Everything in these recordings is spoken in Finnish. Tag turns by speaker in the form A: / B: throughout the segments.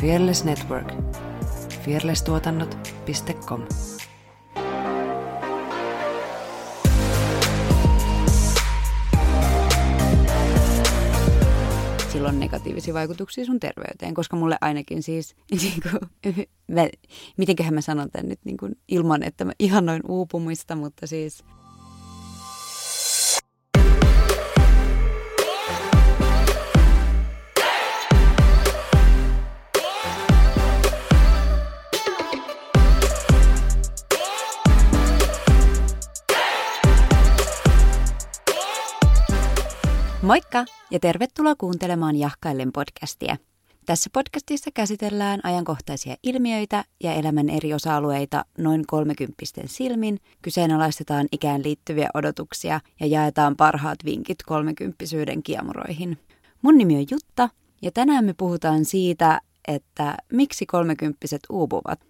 A: Fearless Network. fearlesstuotannot.com
B: sillä on negatiivisia vaikutuksia sun terveyteen, koska mulle ainakin siis, niin kuin, mä, mitenköhän mä sanon tämän nyt niin kuin, ilman, että mä ihannoin uupumista, mutta siis Moikka ja tervetuloa kuuntelemaan Jahkaillen podcastia. Tässä podcastissa käsitellään ajankohtaisia ilmiöitä ja elämän eri osa-alueita noin kolmekymppisten silmin, kyseenalaistetaan ikään liittyviä odotuksia ja jaetaan parhaat vinkit kolmekymppisyyden kiemuroihin. Mun nimi on Jutta ja tänään me puhutaan siitä, että miksi kolmekymppiset uupuvat.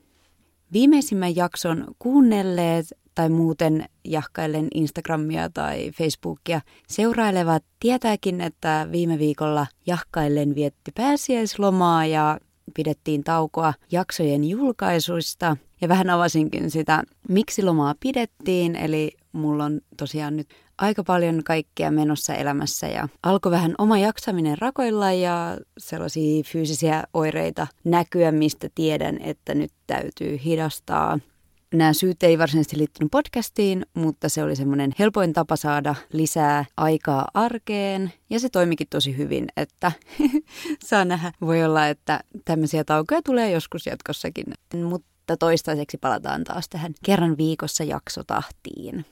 B: Viimeisimmän jakson kuunnelleet tai muuten jahkaillen Instagramia tai Facebookia seurailevat tietääkin, että viime viikolla jahkaillen vietti pääsiäislomaa ja pidettiin taukoa jaksojen julkaisuista. Ja vähän avasinkin sitä, miksi lomaa pidettiin, eli mulla on tosiaan nyt aika paljon kaikkea menossa elämässä ja alkoi vähän oma jaksaminen rakoilla ja sellaisia fyysisiä oireita näkyä, mistä tiedän, että nyt täytyy hidastaa Nämä syyt ei varsinaisesti liittynyt podcastiin, mutta se oli semmoinen helpoin tapa saada lisää aikaa arkeen. Ja se toimikin tosi hyvin, että saa nähdä. Voi olla, että tämmöisiä taukoja tulee joskus jatkossakin. Mutta toistaiseksi palataan taas tähän kerran viikossa jaksotahtiin.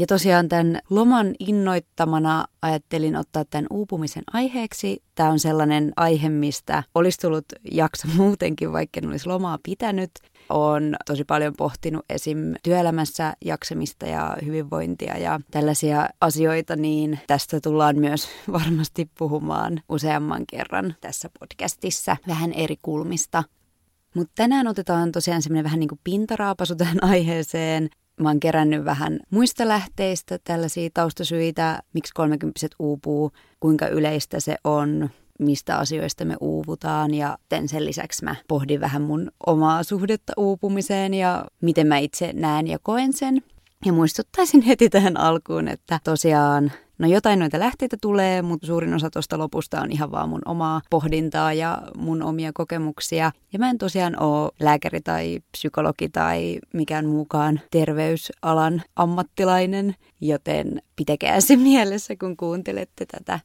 B: Ja tosiaan tämän loman innoittamana ajattelin ottaa tämän uupumisen aiheeksi. Tämä on sellainen aihe, mistä olisi tullut jakso muutenkin, vaikka en olisi lomaa pitänyt. Olen tosi paljon pohtinut esim. työelämässä jaksamista ja hyvinvointia ja tällaisia asioita, niin tästä tullaan myös varmasti puhumaan useamman kerran tässä podcastissa vähän eri kulmista. Mutta tänään otetaan tosiaan semmoinen vähän niin kuin pintaraapasu tähän aiheeseen. Mä oon kerännyt vähän muista lähteistä tällaisia taustasyitä, miksi kolmekymppiset uupuu, kuinka yleistä se on, mistä asioista me uuvutaan ja sen lisäksi mä pohdin vähän mun omaa suhdetta uupumiseen ja miten mä itse näen ja koen sen. Ja muistuttaisin heti tähän alkuun, että tosiaan No jotain noita lähteitä tulee, mutta suurin osa tuosta lopusta on ihan vaan mun omaa pohdintaa ja mun omia kokemuksia. Ja mä en tosiaan ole lääkäri tai psykologi tai mikään muukaan terveysalan ammattilainen, joten pitäkää se mielessä, kun kuuntelette tätä.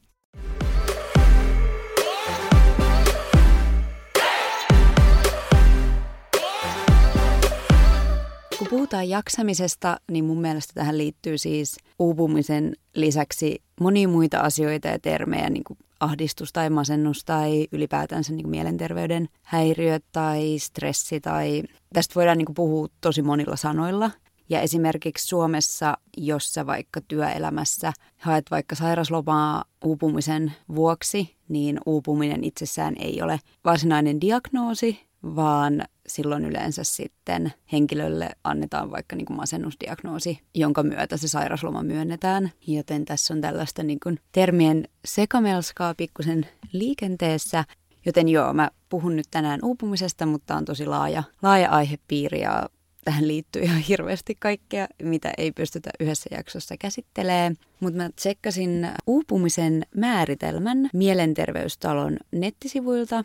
B: Puhutaan jaksamisesta, niin mun mielestä tähän liittyy siis uupumisen lisäksi monia muita asioita ja termejä, niin kuin ahdistus tai masennus tai ylipäätänsä niin kuin mielenterveyden häiriöt tai stressi. Tai... Tästä voidaan niin kuin puhua tosi monilla sanoilla. Ja esimerkiksi Suomessa, jossa vaikka työelämässä haet vaikka sairaslomaa uupumisen vuoksi, niin uupuminen itsessään ei ole varsinainen diagnoosi, vaan silloin yleensä sitten henkilölle annetaan vaikka niin kuin masennusdiagnoosi, jonka myötä se sairasloma myönnetään. Joten tässä on tällaista niin kuin termien sekamelskaa pikkusen liikenteessä. Joten joo, mä puhun nyt tänään uupumisesta, mutta on tosi laaja, laaja aihepiiri ja tähän liittyy ihan hirveästi kaikkea, mitä ei pystytä yhdessä jaksossa käsittelemään. Mutta mä tsekkasin uupumisen määritelmän Mielenterveystalon nettisivuilta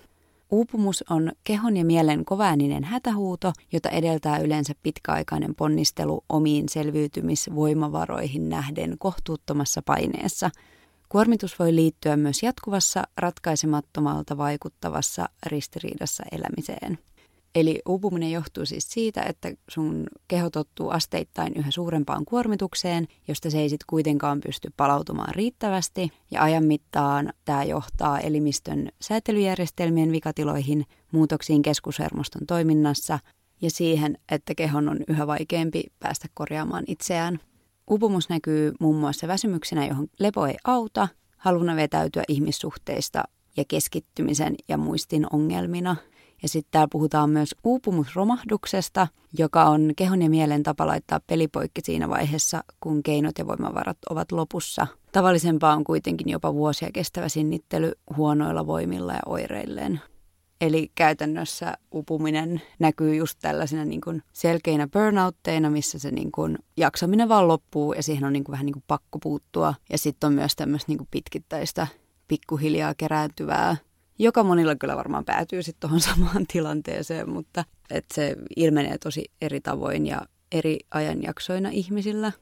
B: Uupumus on kehon ja mielen kovääninen hätähuuto, jota edeltää yleensä pitkäaikainen ponnistelu omiin selviytymisvoimavaroihin nähden kohtuuttomassa paineessa. Kuormitus voi liittyä myös jatkuvassa, ratkaisemattomalta vaikuttavassa ristiriidassa elämiseen. Eli uupuminen johtuu siis siitä, että sun keho tottuu asteittain yhä suurempaan kuormitukseen, josta se ei sitten kuitenkaan pysty palautumaan riittävästi. Ja ajan mittaan tämä johtaa elimistön säätelyjärjestelmien vikatiloihin, muutoksiin keskushermoston toiminnassa ja siihen, että kehon on yhä vaikeampi päästä korjaamaan itseään. Uupumus näkyy muun muassa väsymyksenä, johon lepo ei auta, haluna vetäytyä ihmissuhteista ja keskittymisen ja muistin ongelmina – ja sitten täällä puhutaan myös uupumusromahduksesta, joka on kehon ja mielen tapa laittaa pelipoikki siinä vaiheessa, kun keinot ja voimavarat ovat lopussa. Tavallisempaa on kuitenkin jopa vuosia kestävä sinnittely huonoilla voimilla ja oireilleen. Eli käytännössä upuminen näkyy just tällaisina niin kuin selkeinä burnoutteina, missä se niin kuin jaksaminen vaan loppuu ja siihen on niin kuin vähän niin kuin pakko puuttua. Ja sitten on myös tämmöistä niin kuin pitkittäistä pikkuhiljaa kerääntyvää joka monilla kyllä varmaan päätyy sitten tuohon samaan tilanteeseen, mutta että se ilmenee tosi eri tavoin ja eri ajanjaksoina ihmisillä.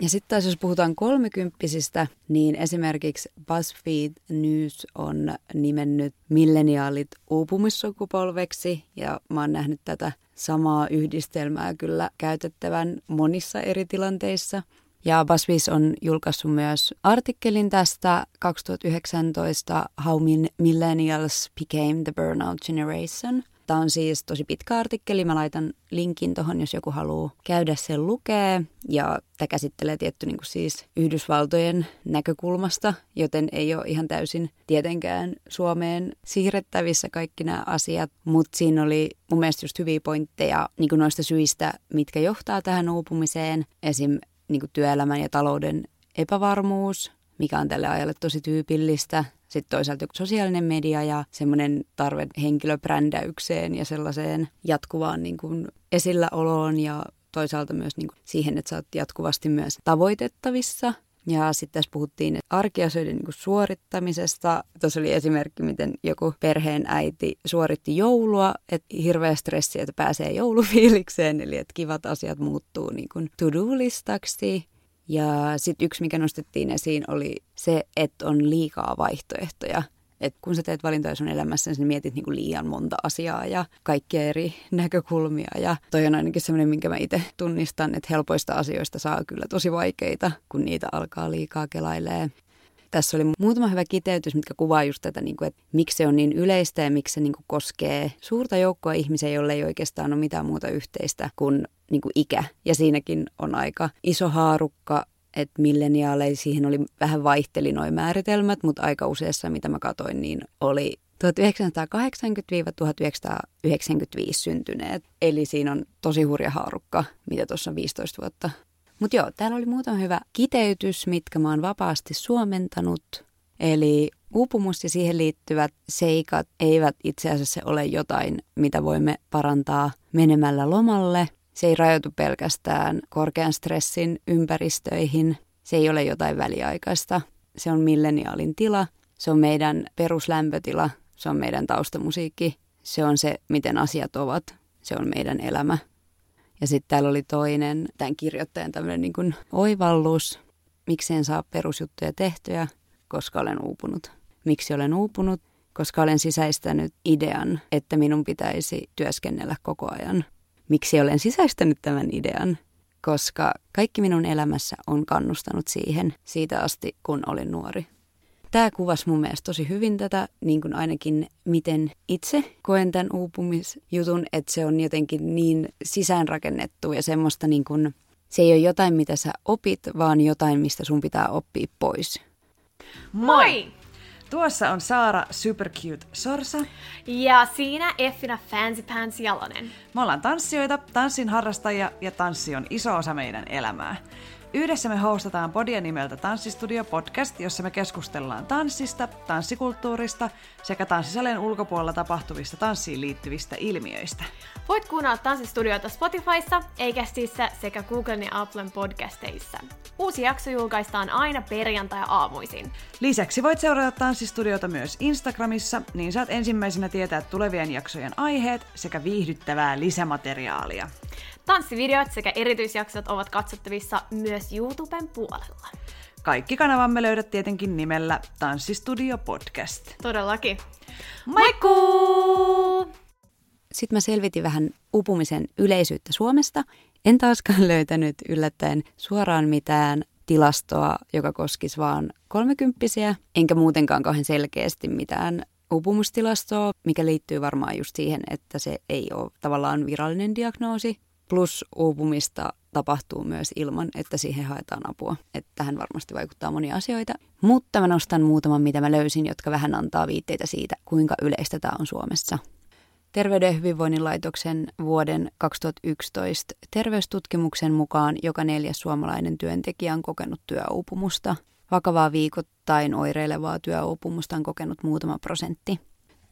B: Ja sitten taas jos puhutaan kolmekymppisistä, niin esimerkiksi BuzzFeed News on nimennyt milleniaalit uupumissukupolveksi ja mä oon nähnyt tätä samaa yhdistelmää kyllä käytettävän monissa eri tilanteissa. Ja BuzzFeed on julkaissut myös artikkelin tästä 2019 How Millennials Became the Burnout Generation – Tämä on siis tosi pitkä artikkeli. Mä laitan linkin tuohon, jos joku haluaa käydä sen lukee. Ja tämä käsittelee tietty niin kuin siis Yhdysvaltojen näkökulmasta, joten ei ole ihan täysin tietenkään Suomeen siirrettävissä kaikki nämä asiat. Mutta siinä oli mun mielestä just hyviä pointteja niin kuin noista syistä, mitkä johtaa tähän uupumiseen. Esim. Niin kuin työelämän ja talouden epävarmuus, mikä on tälle ajalle tosi tyypillistä. Sitten toisaalta sosiaalinen media ja semmoinen tarve henkilöbrändäykseen ja sellaiseen jatkuvaan niin kuin esilläoloon ja toisaalta myös niin kuin siihen, että sä oot jatkuvasti myös tavoitettavissa. Ja sitten tässä puhuttiin arkiasioiden niin suorittamisesta. Tuossa oli esimerkki, miten joku perheen äiti suoritti joulua, että hirveä stressi, että pääsee joulufiilikseen, eli että kivat asiat muuttuu niin kuin to-do-listaksi. Ja sitten yksi, mikä nostettiin esiin, oli se, että on liikaa vaihtoehtoja. Et kun sä teet valintoja sun elämässä, niin mietit niinku liian monta asiaa ja kaikkia eri näkökulmia. Ja toi on ainakin semmoinen, minkä mä itse tunnistan, että helpoista asioista saa kyllä tosi vaikeita, kun niitä alkaa liikaa kelailee. Tässä oli muutama hyvä kiteytys, mitkä kuvaa just tätä, niin kuin, että miksi se on niin yleistä ja miksi se niin kuin koskee suurta joukkoa ihmisiä, joille ei oikeastaan ole mitään muuta yhteistä kuin, niin kuin ikä. Ja siinäkin on aika iso haarukka että milleniaaleja, siihen oli vähän vaihteli noin määritelmät, mutta aika useassa, mitä mä katoin, niin oli 1980-1995 syntyneet. Eli siinä on tosi hurja haarukka, mitä tuossa on 15 vuotta mutta joo, täällä oli muutama hyvä kiteytys, mitkä mä oon vapaasti suomentanut. Eli uupumus ja siihen liittyvät seikat eivät itse asiassa ole jotain, mitä voimme parantaa menemällä lomalle. Se ei rajoitu pelkästään korkean stressin ympäristöihin. Se ei ole jotain väliaikaista. Se on milleniaalin tila. Se on meidän peruslämpötila. Se on meidän taustamusiikki. Se on se, miten asiat ovat. Se on meidän elämä. Ja sitten täällä oli toinen, tämän kirjoittajan tämmöinen niin oivallus, miksi en saa perusjuttuja tehtyä, koska olen uupunut. Miksi olen uupunut? Koska olen sisäistänyt idean, että minun pitäisi työskennellä koko ajan. Miksi olen sisäistänyt tämän idean? Koska kaikki minun elämässä on kannustanut siihen siitä asti, kun olin nuori. Tämä kuvasi mun mielestä tosi hyvin tätä, niin kuin ainakin miten itse koen tämän uupumisjutun, että se on jotenkin niin sisäänrakennettu ja semmoista niin kuin, se ei ole jotain, mitä sä opit, vaan jotain, mistä sun pitää oppia pois.
A: Moi! Tuossa on Saara Supercute Sorsa.
C: Ja siinä Effina Fancy Pants Jalonen.
A: Me ollaan tanssijoita, tanssin harrastajia ja tanssi on iso osa meidän elämää. Yhdessä me hostataan podia nimeltä Tanssistudio Podcast, jossa me keskustellaan tanssista, tanssikulttuurista sekä tanssisalien ulkopuolella tapahtuvista tanssiin liittyvistä ilmiöistä.
C: Voit kuunnella Tanssistudioita Spotifyssa, Eikästissä sekä Googlen ja Applen podcasteissa. Uusi jakso julkaistaan aina perjantai-aamuisin.
A: Lisäksi voit seurata Tanssistudiota myös Instagramissa, niin saat ensimmäisenä tietää tulevien jaksojen aiheet sekä viihdyttävää lisämateriaalia.
C: Tanssivideot sekä erityisjaksot ovat katsottavissa myös YouTuben puolella.
A: Kaikki kanavamme löydät tietenkin nimellä Tanssistudio Podcast.
C: Todellakin. Moikku!
B: Sitten mä selvitin vähän upumisen yleisyyttä Suomesta. En taaskaan löytänyt yllättäen suoraan mitään tilastoa, joka koskisi vaan kolmekymppisiä, enkä muutenkaan kauhean selkeästi mitään upumustilastoa, mikä liittyy varmaan just siihen, että se ei ole tavallaan virallinen diagnoosi, Plus uupumista tapahtuu myös ilman, että siihen haetaan apua. Että tähän varmasti vaikuttaa monia asioita. Mutta mä nostan muutaman, mitä mä löysin, jotka vähän antaa viitteitä siitä, kuinka yleistä tämä on Suomessa. Terveyden ja hyvinvoinnin laitoksen vuoden 2011 terveystutkimuksen mukaan joka neljäs suomalainen työntekijä on kokenut työuupumusta. Vakavaa viikoittain oireilevaa työuupumusta on kokenut muutama prosentti.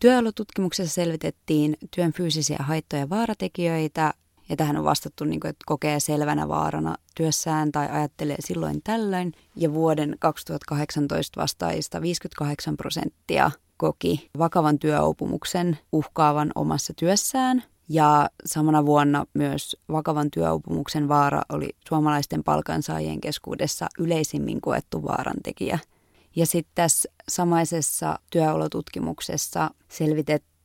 B: Työolotutkimuksessa selvitettiin työn fyysisiä haittoja ja vaaratekijöitä, ja tähän on vastattu, niin kuin, että kokee selvänä vaarana työssään tai ajattelee silloin tällöin. Ja vuoden 2018 vastaajista 58 prosenttia koki vakavan työopumuksen uhkaavan omassa työssään. Ja samana vuonna myös vakavan työopumuksen vaara oli suomalaisten palkansaajien keskuudessa yleisimmin koettu vaarantekijä. Ja sitten tässä samaisessa työolotutkimuksessa selvitettiin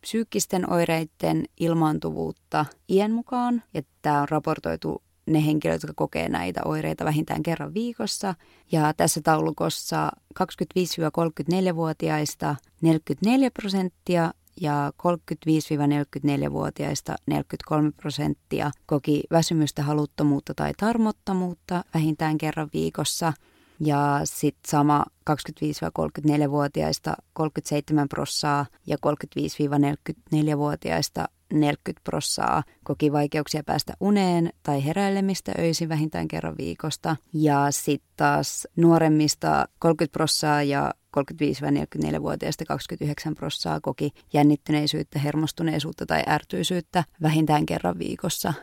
B: psyykkisten oireiden ilmaantuvuutta iän mukaan. Ja tämä on raportoitu ne henkilöt, jotka kokee näitä oireita vähintään kerran viikossa. Ja tässä taulukossa 25-34-vuotiaista 44 prosenttia ja 35-44-vuotiaista 43 prosenttia koki väsymystä, haluttomuutta tai tarmottomuutta vähintään kerran viikossa. Ja sitten sama 25-34-vuotiaista 37 prossaa ja 35-44-vuotiaista 40 prossaa koki vaikeuksia päästä uneen tai heräilemistä öisin vähintään kerran viikosta. Ja sitten taas nuoremmista 30 prossaa ja 35-44-vuotiaista 29 prossaa koki jännittyneisyyttä, hermostuneisuutta tai ärtyisyyttä vähintään kerran viikossa.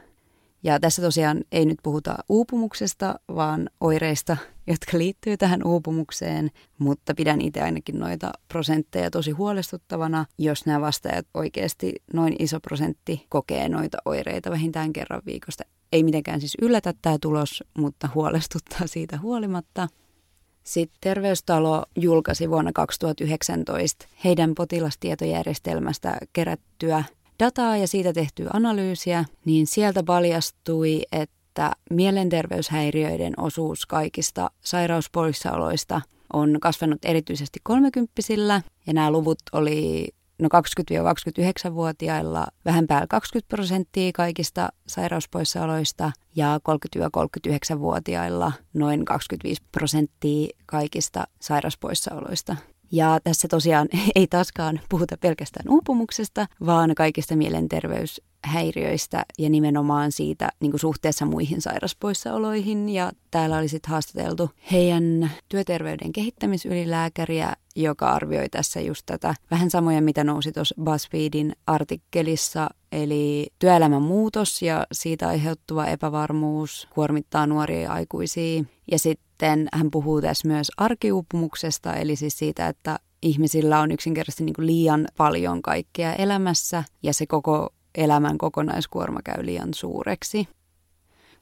B: Ja tässä tosiaan ei nyt puhuta uupumuksesta, vaan oireista, jotka liittyy tähän uupumukseen, mutta pidän itse ainakin noita prosentteja tosi huolestuttavana, jos nämä vastaajat oikeasti noin iso prosentti kokee noita oireita vähintään kerran viikosta. Ei mitenkään siis yllätä tämä tulos, mutta huolestuttaa siitä huolimatta. Sitten Terveystalo julkaisi vuonna 2019 heidän potilastietojärjestelmästä kerättyä dataa ja siitä tehtyä analyysiä, niin sieltä paljastui, että mielenterveyshäiriöiden osuus kaikista sairauspoissaoloista on kasvanut erityisesti kolmekymppisillä ja nämä luvut oli no 20-29-vuotiailla vähän päällä 20 prosenttia kaikista sairauspoissaoloista ja 30-39-vuotiailla noin 25 prosenttia kaikista sairauspoissaoloista. Ja tässä tosiaan ei taaskaan puhuta pelkästään uupumuksesta, vaan kaikista mielenterveyshäiriöistä ja nimenomaan siitä niin kuin suhteessa muihin sairaspoissaoloihin. Ja täällä oli sitten haastateltu heidän työterveyden kehittämisylilääkäriä, joka arvioi tässä just tätä vähän samoja, mitä nousi tuossa BuzzFeedin artikkelissa, eli työelämän muutos ja siitä aiheutuva epävarmuus kuormittaa nuoria aikuisia. Ja sitten hän puhuu tässä myös arkiuupumuksesta, eli siis siitä, että ihmisillä on yksinkertaisesti niin kuin liian paljon kaikkea elämässä ja se koko elämän kokonaiskuorma käy liian suureksi.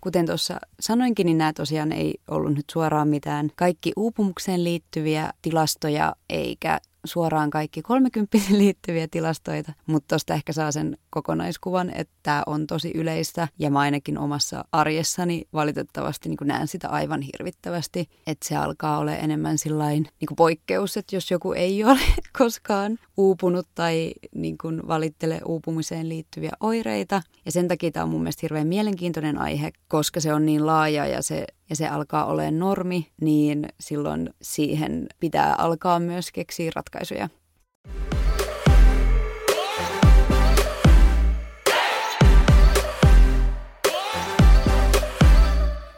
B: Kuten tuossa sanoinkin, niin nämä tosiaan ei ollut nyt suoraan mitään kaikki uupumukseen liittyviä tilastoja, eikä suoraan kaikki 30 liittyviä tilastoita, mutta tuosta ehkä saa sen kokonaiskuvan, että tämä on tosi yleistä. Ja mä ainakin omassa arjessani valitettavasti niin näen sitä aivan hirvittävästi, että se alkaa olla enemmän sillain niin poikkeus, että jos joku ei ole koskaan uupunut tai niin kuin valittele uupumiseen liittyviä oireita. Ja sen takia tämä on mun mielestä hirveän mielenkiintoinen aihe, koska se on niin laaja ja se ja se alkaa olemaan normi, niin silloin siihen pitää alkaa myös keksiä ratkaisuja.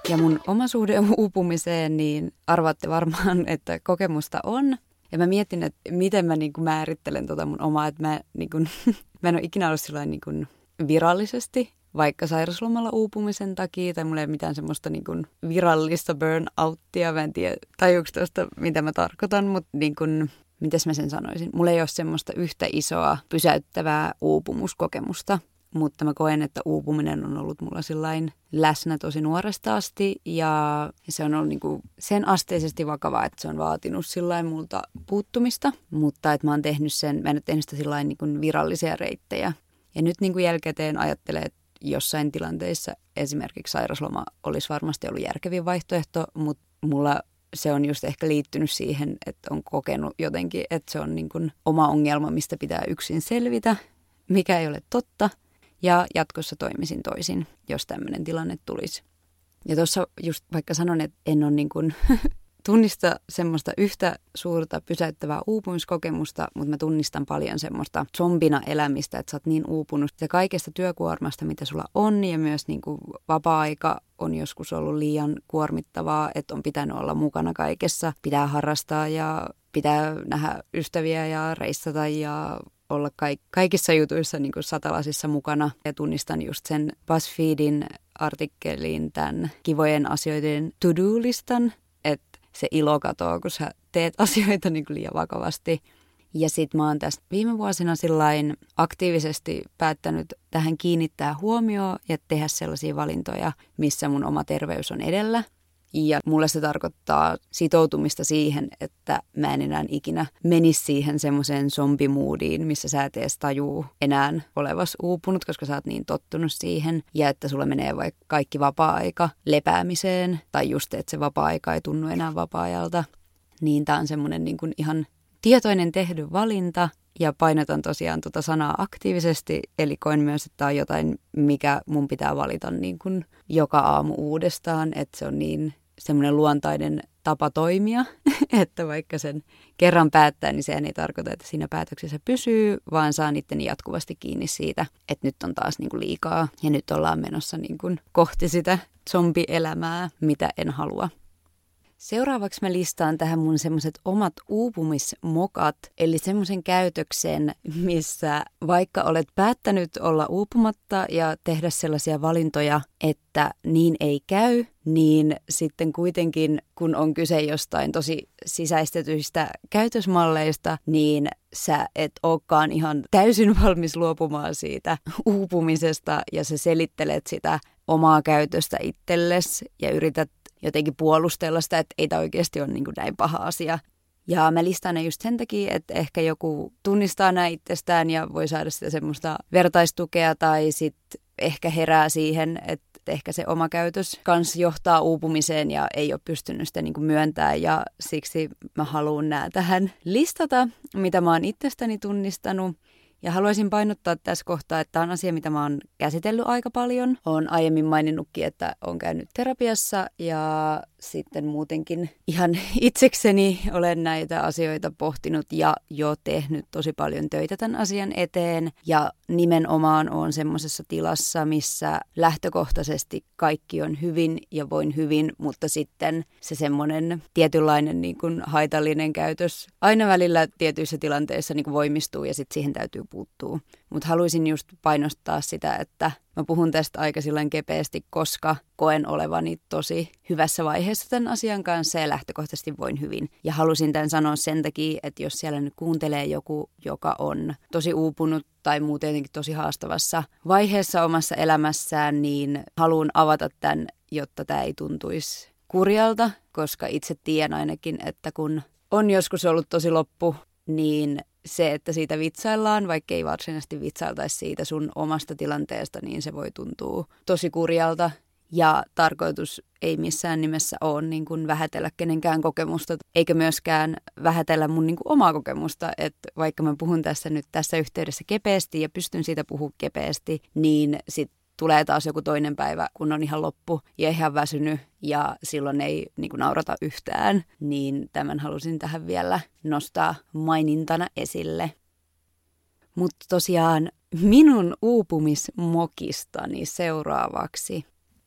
B: Ja mun oma suhde uupumiseen, niin arvaatte varmaan, että kokemusta on. Ja mä mietin, että miten mä niin määrittelen tota mun omaa, että mä, niin kuin, mä en ole ikinä ollut niin kuin virallisesti vaikka sairaslomalla uupumisen takia tai mulla ei ole mitään semmoista niin kuin virallista burnouttia. Mä en tiedä, tajuuko tuosta, mitä mä tarkoitan, mutta niin kuin, mitäs mä sen sanoisin. Mulla ei ole semmoista yhtä isoa pysäyttävää uupumuskokemusta, mutta mä koen, että uupuminen on ollut mulla sillain läsnä tosi nuoresta asti ja se on ollut niinku sen asteisesti vakavaa, että se on vaatinut sillain multa puuttumista, mutta että mä oon tehnyt sen, mä en ole tehnyt sitä sillain niinku virallisia reittejä. Ja nyt niin kuin jälkikäteen ajattelee, että jossain tilanteissa esimerkiksi sairasloma olisi varmasti ollut järkevin vaihtoehto, mutta mulla se on just ehkä liittynyt siihen, että on kokenut jotenkin, että se on niin kuin oma ongelma, mistä pitää yksin selvitä, mikä ei ole totta. Ja jatkossa toimisin toisin, jos tämmöinen tilanne tulisi. Ja tuossa just vaikka sanon, että en ole niin kuin tunnista semmoista yhtä suurta pysäyttävää uupumiskokemusta, mutta mä tunnistan paljon semmoista zombina elämistä, että sä oot niin uupunut. Ja kaikesta työkuormasta, mitä sulla on ja myös niin kuin vapaa-aika on joskus ollut liian kuormittavaa, että on pitänyt olla mukana kaikessa, pitää harrastaa ja pitää nähdä ystäviä ja reissata ja olla kaik- kaikissa jutuissa niin kuin satalasissa mukana. Ja tunnistan just sen BuzzFeedin artikkelin tämän kivojen asioiden to-do-listan, se ilo katoaa, kun sä teet asioita niin kuin liian vakavasti. Ja sit mä oon tässä viime vuosina sillain aktiivisesti päättänyt tähän kiinnittää huomioon ja tehdä sellaisia valintoja, missä mun oma terveys on edellä. Ja mulle se tarkoittaa sitoutumista siihen, että mä en enää ikinä menisi siihen semmoiseen zombimuudiin, missä sä et edes tajuu enää olevas uupunut, koska sä oot niin tottunut siihen. Ja että sulla menee vaikka kaikki vapaa-aika lepäämiseen, tai just, että se vapaa-aika ei tunnu enää vapaa-ajalta. Niin tää on semmoinen niin kuin ihan tietoinen tehdy valinta, ja painotan tosiaan tuota sanaa aktiivisesti, eli koen myös, että tämä on jotain, mikä mun pitää valita niin kuin joka aamu uudestaan, että se on niin semmoinen luontainen tapa toimia, että vaikka sen kerran päättää, niin sehän ei tarkoita, että siinä päätöksessä pysyy, vaan saa niiden jatkuvasti kiinni siitä, että nyt on taas niin kuin liikaa ja nyt ollaan menossa niin kuin kohti sitä zombielämää, mitä en halua. Seuraavaksi mä listaan tähän mun semmoiset omat uupumismokat, eli semmoisen käytöksen, missä vaikka olet päättänyt olla uupumatta ja tehdä sellaisia valintoja, että niin ei käy, niin sitten kuitenkin, kun on kyse jostain tosi sisäistetyistä käytösmalleista, niin sä et olekaan ihan täysin valmis luopumaan siitä uupumisesta ja sä selittelet sitä omaa käytöstä itsellesi ja yrität jotenkin puolustella sitä, että ei tämä oikeasti ole niin kuin näin paha asia. Ja mä listaan ne just sen takia, että ehkä joku tunnistaa näin itsestään ja voi saada sitä semmoista vertaistukea tai sitten ehkä herää siihen, että ehkä se oma käytös kans johtaa uupumiseen ja ei ole pystynyt sitä niin kuin myöntämään ja siksi mä haluan nämä tähän listata, mitä mä oon itsestäni tunnistanut. Ja haluaisin painottaa tässä kohtaa, että tämä on asia, mitä mä oon käsitellyt aika paljon. Olen aiemmin maininnutkin, että olen käynyt terapiassa ja sitten muutenkin ihan itsekseni olen näitä asioita pohtinut ja jo tehnyt tosi paljon töitä tämän asian eteen. Ja nimenomaan on semmoisessa tilassa, missä lähtökohtaisesti kaikki on hyvin ja voin hyvin, mutta sitten se semmoinen tietynlainen niin kuin haitallinen käytös aina välillä tietyissä tilanteissa niin kuin voimistuu ja sitten siihen täytyy puuttua. Mutta haluaisin just painostaa sitä, että mä puhun tästä aika silloin kepeästi, koska koen olevani tosi hyvässä vaiheessa tämän asian kanssa ja lähtökohtaisesti voin hyvin. Ja halusin tämän sanoa sen takia, että jos siellä nyt kuuntelee joku, joka on tosi uupunut tai muuten jotenkin tosi haastavassa vaiheessa omassa elämässään, niin haluan avata tämän, jotta tämä ei tuntuisi kurjalta, koska itse tiedän ainakin, että kun on joskus ollut tosi loppu, niin se, että siitä vitsaillaan, vaikka ei varsinaisesti vitsailtaisi siitä sun omasta tilanteesta, niin se voi tuntua tosi kurjalta. Ja tarkoitus ei missään nimessä ole niin kuin vähätellä kenenkään kokemusta, eikä myöskään vähätellä mun niin kuin omaa kokemusta. Että vaikka mä puhun tässä nyt tässä yhteydessä kepeästi ja pystyn siitä puhumaan kepeästi, niin sit tulee taas joku toinen päivä, kun on ihan loppu ja ihan väsynyt ja silloin ei niin kuin naurata yhtään, niin tämän halusin tähän vielä nostaa mainintana esille. Mutta tosiaan minun uupumismokistani seuraavaksi.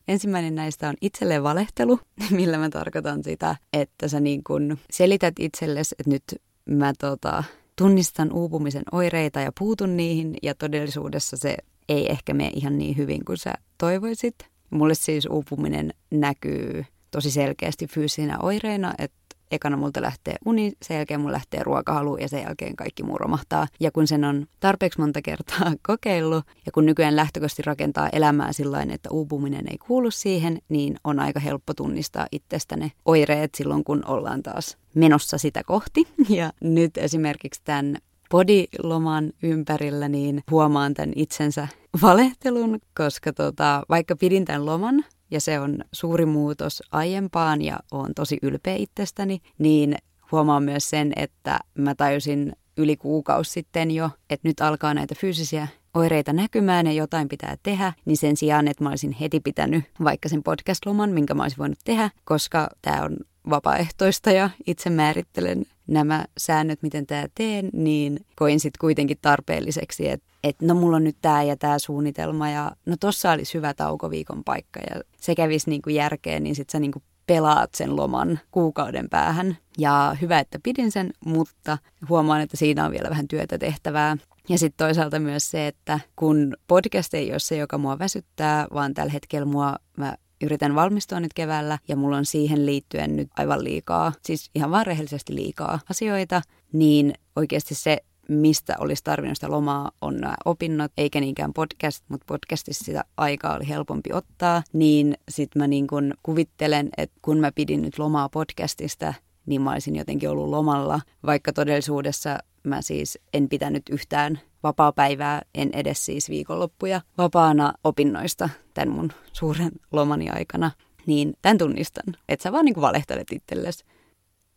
B: Ensimmäinen näistä on itselleen valehtelu, millä mä tarkoitan sitä, että sä niin kun selität itsellesi, että nyt mä tota, tunnistan uupumisen oireita ja puutun niihin ja todellisuudessa se ei ehkä mene ihan niin hyvin kuin sä toivoisit. Mulle siis uupuminen näkyy tosi selkeästi fyysisinä oireina, että ekana multa lähtee uni, sen jälkeen mun lähtee ruokahalu ja sen jälkeen kaikki muu romahtaa. Ja kun sen on tarpeeksi monta kertaa kokeillut ja kun nykyään lähtökohtaisesti rakentaa elämää sillä että uupuminen ei kuulu siihen, niin on aika helppo tunnistaa itsestä ne oireet silloin, kun ollaan taas menossa sitä kohti. Ja nyt esimerkiksi tämän podiloman ympärillä, niin huomaan tämän itsensä valehtelun, koska tota, vaikka pidin tämän loman ja se on suuri muutos aiempaan ja on tosi ylpeä itsestäni, niin huomaan myös sen, että mä tajusin yli kuukausi sitten jo, että nyt alkaa näitä fyysisiä oireita näkymään ja jotain pitää tehdä, niin sen sijaan, että mä olisin heti pitänyt vaikka sen podcast-loman, minkä mä olisin voinut tehdä, koska tämä on vapaaehtoista ja itse määrittelen nämä säännöt, miten tämä teen, niin koin sitten kuitenkin tarpeelliseksi, että et no mulla on nyt tämä ja tämä suunnitelma ja no tossa olisi hyvä taukoviikon paikka ja se kävisi niinku järkeen, niin sitten sä niinku pelaat sen loman kuukauden päähän. Ja hyvä, että pidin sen, mutta huomaan, että siinä on vielä vähän työtä tehtävää. Ja sitten toisaalta myös se, että kun podcast ei ole se, joka mua väsyttää, vaan tällä hetkellä mua mä yritän valmistua nyt keväällä ja mulla on siihen liittyen nyt aivan liikaa, siis ihan vaan rehellisesti liikaa asioita, niin oikeasti se mistä olisi tarvinnut sitä lomaa, on nämä opinnot, eikä niinkään podcast, mutta podcastissa sitä aikaa oli helpompi ottaa, niin sitten mä niin kun kuvittelen, että kun mä pidin nyt lomaa podcastista, niin mä olisin jotenkin ollut lomalla, vaikka todellisuudessa mä siis en pitänyt yhtään vapaa-päivää, en edes siis viikonloppuja vapaana opinnoista tämän mun suuren lomani aikana, niin tämän tunnistan, että sä vaan niin kuin valehtelet itsellesi.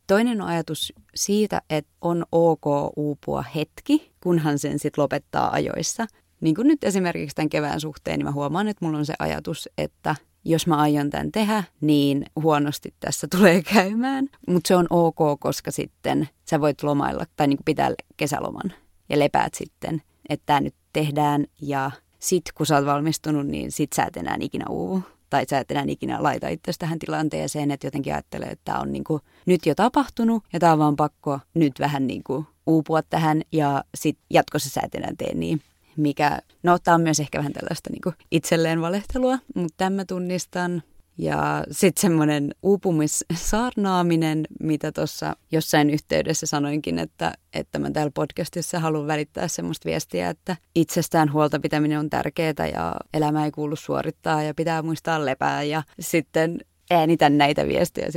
B: Toinen on ajatus siitä, että on ok uupua hetki, kunhan sen sitten lopettaa ajoissa. Niin kuin nyt esimerkiksi tämän kevään suhteen, niin mä huomaan, että mulla on se ajatus, että jos mä aion tämän tehdä, niin huonosti tässä tulee käymään. Mutta se on ok, koska sitten sä voit lomailla tai niin pitää kesäloman ja lepäät sitten, että tämä nyt tehdään ja sit kun sä oot valmistunut, niin sit sä et enää ikinä uuvu tai sä et enää ikinä laita itse tähän tilanteeseen, että jotenkin ajattelee, että tämä on niin kuin nyt jo tapahtunut ja tämä on vaan pakko nyt vähän niin kuin uupua tähän ja sitten jatkossa sä et enää tee niin. Mikä, no tämä on myös ehkä vähän tällaista niin kuin itselleen valehtelua, mutta tämän mä tunnistan. Ja sitten semmoinen uupumissaarnaaminen, mitä tuossa jossain yhteydessä sanoinkin, että, että mä täällä podcastissa haluan välittää semmoista viestiä, että itsestään huolta pitäminen on tärkeää ja elämä ei kuulu suorittaa ja pitää muistaa lepää. Ja sitten äänitän näitä viestejä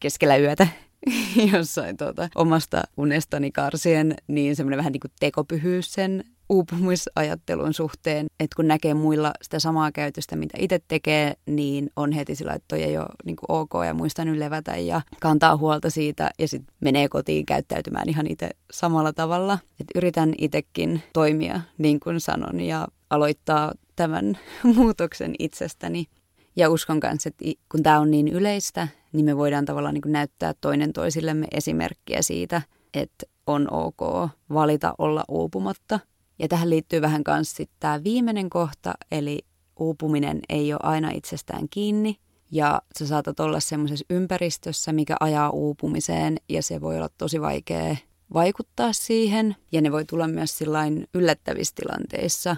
B: keskellä yötä jossain tuota, omasta unestani karsien, niin semmoinen vähän niin kuin tekopyhyys sen uupumisajattelun suhteen, että kun näkee muilla sitä samaa käytöstä, mitä itse tekee, niin on heti sillä, että toi ei ole niin ok ja muistan nyt levätä ja kantaa huolta siitä ja sitten menee kotiin käyttäytymään ihan itse samalla tavalla. Et yritän itsekin toimia niin kuin sanon ja aloittaa tämän muutoksen itsestäni. Ja uskon kanssa, että kun tämä on niin yleistä, niin me voidaan tavallaan niin näyttää toinen toisillemme esimerkkiä siitä, että on ok valita olla uupumatta. Ja tähän liittyy vähän myös tämä viimeinen kohta, eli uupuminen ei ole aina itsestään kiinni. Ja sä saatat olla semmoisessa ympäristössä, mikä ajaa uupumiseen, ja se voi olla tosi vaikea vaikuttaa siihen. Ja ne voi tulla myös sillain yllättävissä tilanteissa.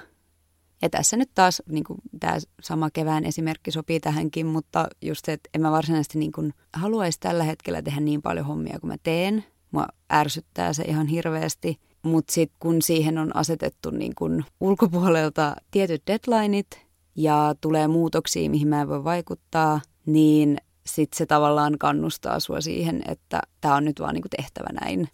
B: Ja tässä nyt taas niin tämä sama kevään esimerkki sopii tähänkin, mutta just se, että en mä varsinaisesti niin kuin, haluaisi tällä hetkellä tehdä niin paljon hommia kuin mä teen. Mua ärsyttää se ihan hirveästi – mutta sitten kun siihen on asetettu niin kun ulkopuolelta tietyt deadlineit ja tulee muutoksia, mihin mä en voi vaikuttaa, niin sitten se tavallaan kannustaa sua siihen, että tämä on nyt vaan niin tehtävä näin.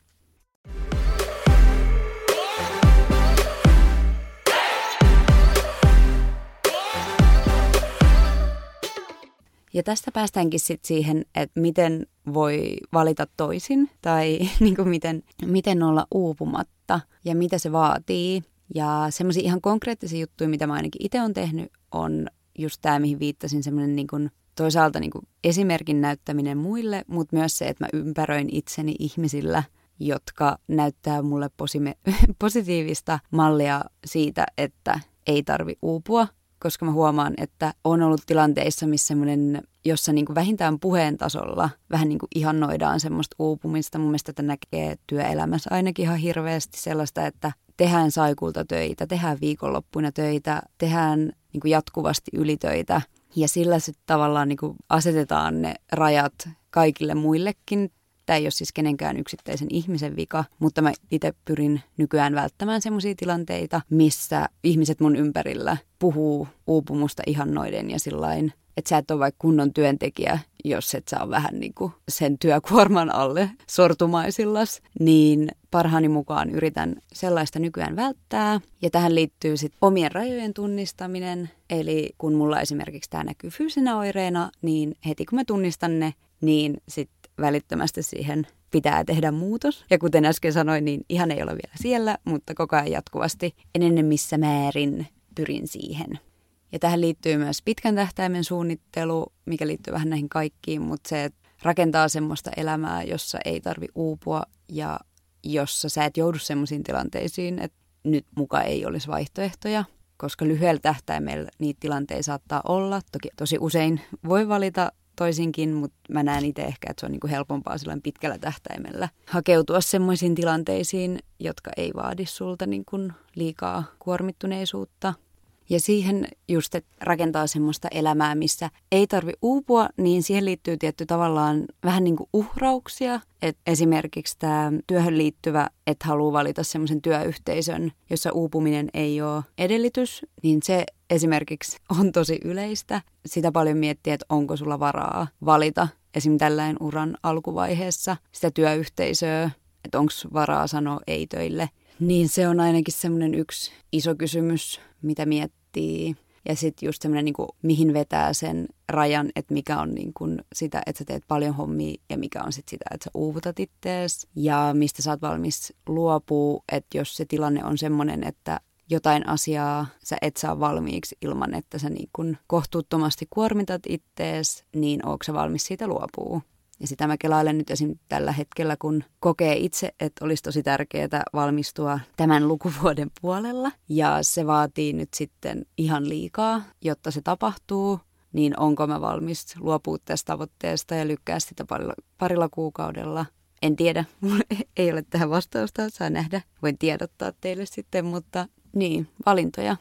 B: Ja tästä päästäänkin sitten siihen, että miten voi valita toisin tai niin kuin miten, miten olla uupumatta ja mitä se vaatii. Ja semmoisia ihan konkreettisia juttuja, mitä mä ainakin itse olen tehnyt, on just tämä, mihin viittasin, semmoinen niin kuin toisaalta niin kuin esimerkin näyttäminen muille, mutta myös se, että mä ympäröin itseni ihmisillä, jotka näyttää mulle posime- positiivista mallia siitä, että ei tarvi uupua koska mä huomaan, että on ollut tilanteissa, missä semmoinen, jossa niin kuin vähintään puheen tasolla vähän niin kuin ihannoidaan semmoista uupumista. Mun mielestä tätä näkee työelämässä ainakin ihan hirveästi sellaista, että tehdään saikulta töitä, tehdään viikonloppuina töitä, tehdään niin kuin jatkuvasti ylitöitä. Ja sillä sitten tavallaan niin kuin asetetaan ne rajat kaikille muillekin Tämä ei ole siis kenenkään yksittäisen ihmisen vika, mutta mä itse pyrin nykyään välttämään sellaisia tilanteita, missä ihmiset mun ympärillä puhuu uupumusta ihannoiden ja sillain, että sä et ole vaikka kunnon työntekijä, jos et sä ole vähän niin kuin sen työkuorman alle sortumaisillas, niin parhaani mukaan yritän sellaista nykyään välttää. Ja tähän liittyy sitten omien rajojen tunnistaminen, eli kun mulla esimerkiksi tämä näkyy fyysinä oireena, niin heti kun mä tunnistan ne, niin sitten välittömästi siihen pitää tehdä muutos. Ja kuten äsken sanoin, niin ihan ei ole vielä siellä, mutta koko ajan jatkuvasti en missä määrin pyrin siihen. Ja tähän liittyy myös pitkän tähtäimen suunnittelu, mikä liittyy vähän näihin kaikkiin, mutta se, että rakentaa semmoista elämää, jossa ei tarvi uupua ja jossa sä et joudu semmoisiin tilanteisiin, että nyt muka ei olisi vaihtoehtoja, koska lyhyellä tähtäimellä niitä tilanteita saattaa olla. Toki tosi usein voi valita toisinkin, mutta mä näen itse ehkä, että se on niin kuin helpompaa silloin pitkällä tähtäimellä hakeutua semmoisiin tilanteisiin, jotka ei vaadi sulta niin kuin liikaa kuormittuneisuutta – ja siihen just, että rakentaa semmoista elämää, missä ei tarvi uupua, niin siihen liittyy tietty tavallaan vähän niin kuin uhrauksia. Et esimerkiksi tämä työhön liittyvä, että haluaa valita semmoisen työyhteisön, jossa uupuminen ei ole edellytys, niin se esimerkiksi on tosi yleistä. Sitä paljon miettiä, että onko sulla varaa valita esim. tällainen uran alkuvaiheessa sitä työyhteisöä, että onko varaa sanoa ei töille. Niin se on ainakin semmoinen yksi iso kysymys, mitä miettii. Ja sitten just semmoinen, niin mihin vetää sen rajan, että mikä on niin kuin sitä, että sä teet paljon hommia ja mikä on sitten sitä, että sä uuvutat ittees. Ja mistä sä oot valmis luopuu, että jos se tilanne on semmoinen, että jotain asiaa sä et saa valmiiksi ilman, että sä niin kuin kohtuuttomasti kuormitat ittees, niin onko sä valmis siitä luopuu? Ja sitä mä kelailen nyt esim. tällä hetkellä, kun kokee itse, että olisi tosi tärkeää valmistua tämän lukuvuoden puolella. Ja se vaatii nyt sitten ihan liikaa, jotta se tapahtuu. Niin onko mä valmis luopua tästä tavoitteesta ja lykkää sitä parilla, parilla kuukaudella. En tiedä, mulla ei ole tähän vastausta, saa nähdä. Voin tiedottaa teille sitten, mutta niin, valintoja.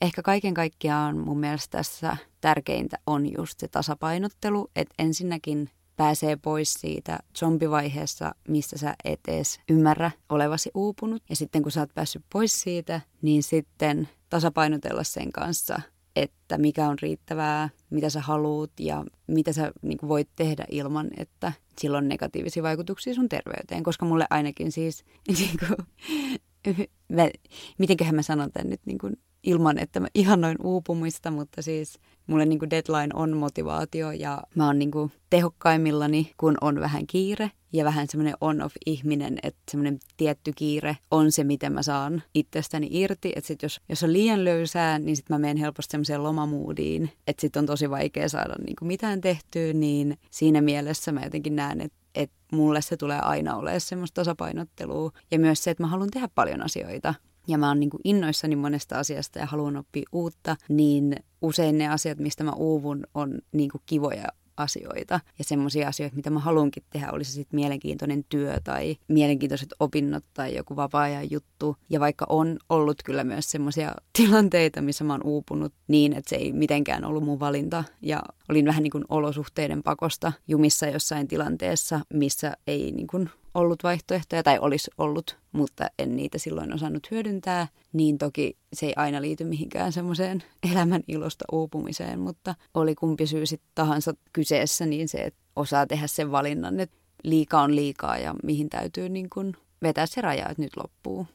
B: Ehkä kaiken kaikkiaan mun mielestä tässä tärkeintä on just se tasapainottelu, että ensinnäkin pääsee pois siitä zombivaiheessa, mistä sä et edes ymmärrä olevasi uupunut. Ja sitten kun sä oot päässyt pois siitä, niin sitten tasapainotella sen kanssa, että mikä on riittävää, mitä sä haluut ja mitä sä niin kuin voit tehdä ilman, että sillä on negatiivisia vaikutuksia sun terveyteen. Koska mulle ainakin siis, niin kuin, mitenköhän mä sanon tämän nyt niin kuin ilman, että mä ihannoin uupumista, mutta siis mulle niin kuin deadline on motivaatio ja mä oon niin kuin tehokkaimmillani, kun on vähän kiire ja vähän semmoinen on-off-ihminen, että semmoinen tietty kiire on se, miten mä saan itsestäni irti. Että sit jos, jos on liian löysää, niin sitten mä menen helposti semmoiseen lomamuudiin, että sitten on tosi vaikea saada niin kuin mitään tehtyä, niin siinä mielessä mä jotenkin näen, että että mulle se tulee aina olemaan semmoista tasapainottelua. Ja myös se, että mä haluan tehdä paljon asioita ja mä oon niin innoissani monesta asiasta ja haluan oppia uutta, niin usein ne asiat, mistä mä uuvun, on niin kivoja asioita ja semmoisia asioita, mitä mä haluankin tehdä, olisi sitten mielenkiintoinen työ tai mielenkiintoiset opinnot tai joku vapaa-ajan juttu. Ja vaikka on ollut kyllä myös semmoisia tilanteita, missä mä oon uupunut niin, että se ei mitenkään ollut mun valinta ja olin vähän niin kuin olosuhteiden pakosta jumissa jossain tilanteessa, missä ei niin kuin ollut vaihtoehtoja tai olisi ollut, mutta en niitä silloin osannut hyödyntää, niin toki se ei aina liity mihinkään semmoiseen elämän ilosta uupumiseen, mutta oli kumpi syy sitten tahansa kyseessä, niin se, että osaa tehdä sen valinnan, että liikaa on liikaa ja mihin täytyy niin kun vetää se raja, että nyt loppuu.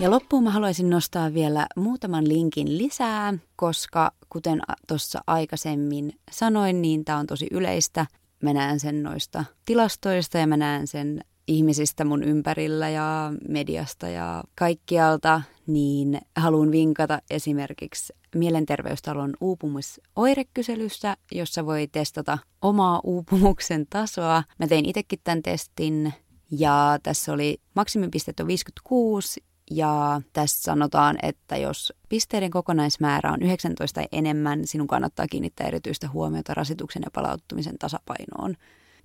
B: Ja loppuun mä haluaisin nostaa vielä muutaman linkin lisää, koska kuten tuossa aikaisemmin sanoin, niin tämä on tosi yleistä. Mä näen sen noista tilastoista ja mä näen sen ihmisistä mun ympärillä ja mediasta ja kaikkialta, niin haluan vinkata esimerkiksi Mielenterveystalon uupumusoirekyselyssä, jossa voi testata omaa uupumuksen tasoa. Mä tein itsekin tämän testin ja tässä oli maksimipistet on 56 ja tässä sanotaan, että jos pisteiden kokonaismäärä on 19 tai enemmän, sinun kannattaa kiinnittää erityistä huomiota rasituksen ja palauttumisen tasapainoon.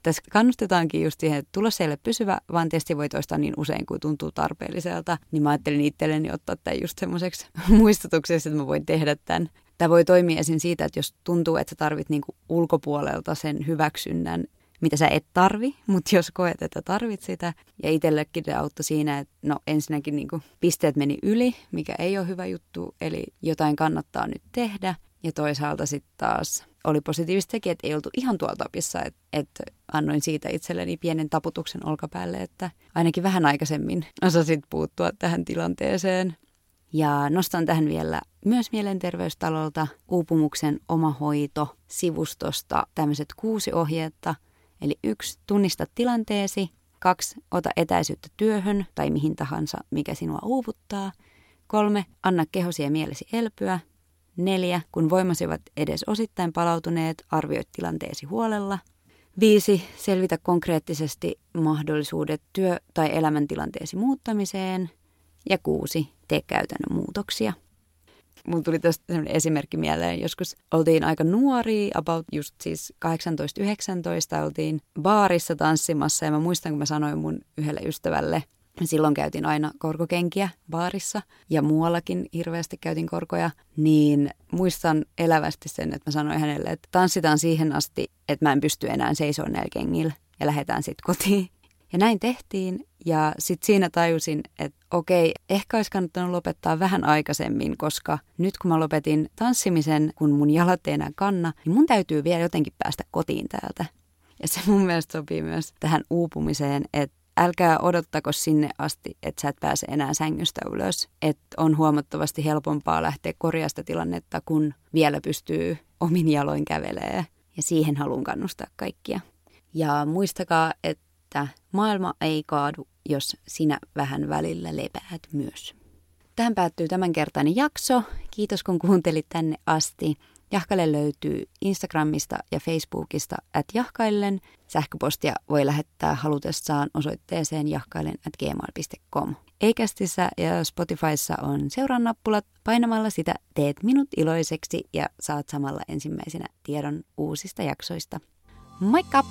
B: Tässä kannustetaankin just siihen, että tulos ei ole pysyvä, vaan testi voi toistaa niin usein kuin tuntuu tarpeelliselta. Niin mä ajattelin itselleni ottaa tämän just semmoiseksi muistutukseksi, että mä voin tehdä tämän. Tämä voi toimia esim. siitä, että jos tuntuu, että sä tarvit niinku ulkopuolelta sen hyväksynnän, mitä sä et tarvi, mutta jos koet, että tarvit sitä. Ja itsellekin se auttoi siinä, että no ensinnäkin niin kuin pisteet meni yli, mikä ei ole hyvä juttu, eli jotain kannattaa nyt tehdä. Ja toisaalta sitten taas oli positiivista sekin, että ei oltu ihan tuolla tapissa, että, että annoin siitä itselleni pienen taputuksen olkapäälle, että ainakin vähän aikaisemmin osasit puuttua tähän tilanteeseen. Ja nostan tähän vielä myös Mielenterveystalolta uupumuksen omahoito sivustosta tämmöiset kuusi ohjetta – Eli yksi, tunnista tilanteesi. Kaksi, ota etäisyyttä työhön tai mihin tahansa, mikä sinua uuvuttaa. Kolme, anna kehosi ja mielesi elpyä. Neljä, kun voimasi ovat edes osittain palautuneet, arvioi tilanteesi huolella. Viisi, selvitä konkreettisesti mahdollisuudet työ- tai elämäntilanteesi muuttamiseen. Ja kuusi, tee käytännön muutoksia. Mun tuli tästä sellainen esimerkki mieleen. Joskus oltiin aika nuoria, about just siis 18-19, oltiin baarissa tanssimassa ja mä muistan, kun mä sanoin mun yhdelle ystävälle, Silloin käytin aina korkokenkiä baarissa ja muuallakin hirveästi käytin korkoja, niin muistan elävästi sen, että mä sanoin hänelle, että tanssitaan siihen asti, että mä en pysty enää seisomaan näillä kengillä ja lähdetään sitten kotiin. Ja näin tehtiin ja sitten siinä tajusin, että okei, ehkä olisi kannattanut lopettaa vähän aikaisemmin, koska nyt kun mä lopetin tanssimisen, kun mun jalat ei enää kanna, niin mun täytyy vielä jotenkin päästä kotiin täältä. Ja se mun mielestä sopii myös tähän uupumiseen, että älkää odottako sinne asti, että sä et pääse enää sängystä ylös. Että on huomattavasti helpompaa lähteä korjasta tilannetta, kun vielä pystyy omin jaloin kävelee. Ja siihen haluan kannustaa kaikkia. Ja muistakaa, että maailma ei kaadu, jos sinä vähän välillä lepäät myös. Tähän päättyy tämänkertainen jakso. Kiitos kun kuuntelit tänne asti. Jahkalle löytyy Instagramista ja Facebookista at jahkaillen. Sähköpostia voi lähettää halutessaan osoitteeseen jahkailen at gmail.com. Eikästissä ja Spotifyssa on seurannappulat. Painamalla sitä teet minut iloiseksi ja saat samalla ensimmäisenä tiedon uusista jaksoista. Moikka!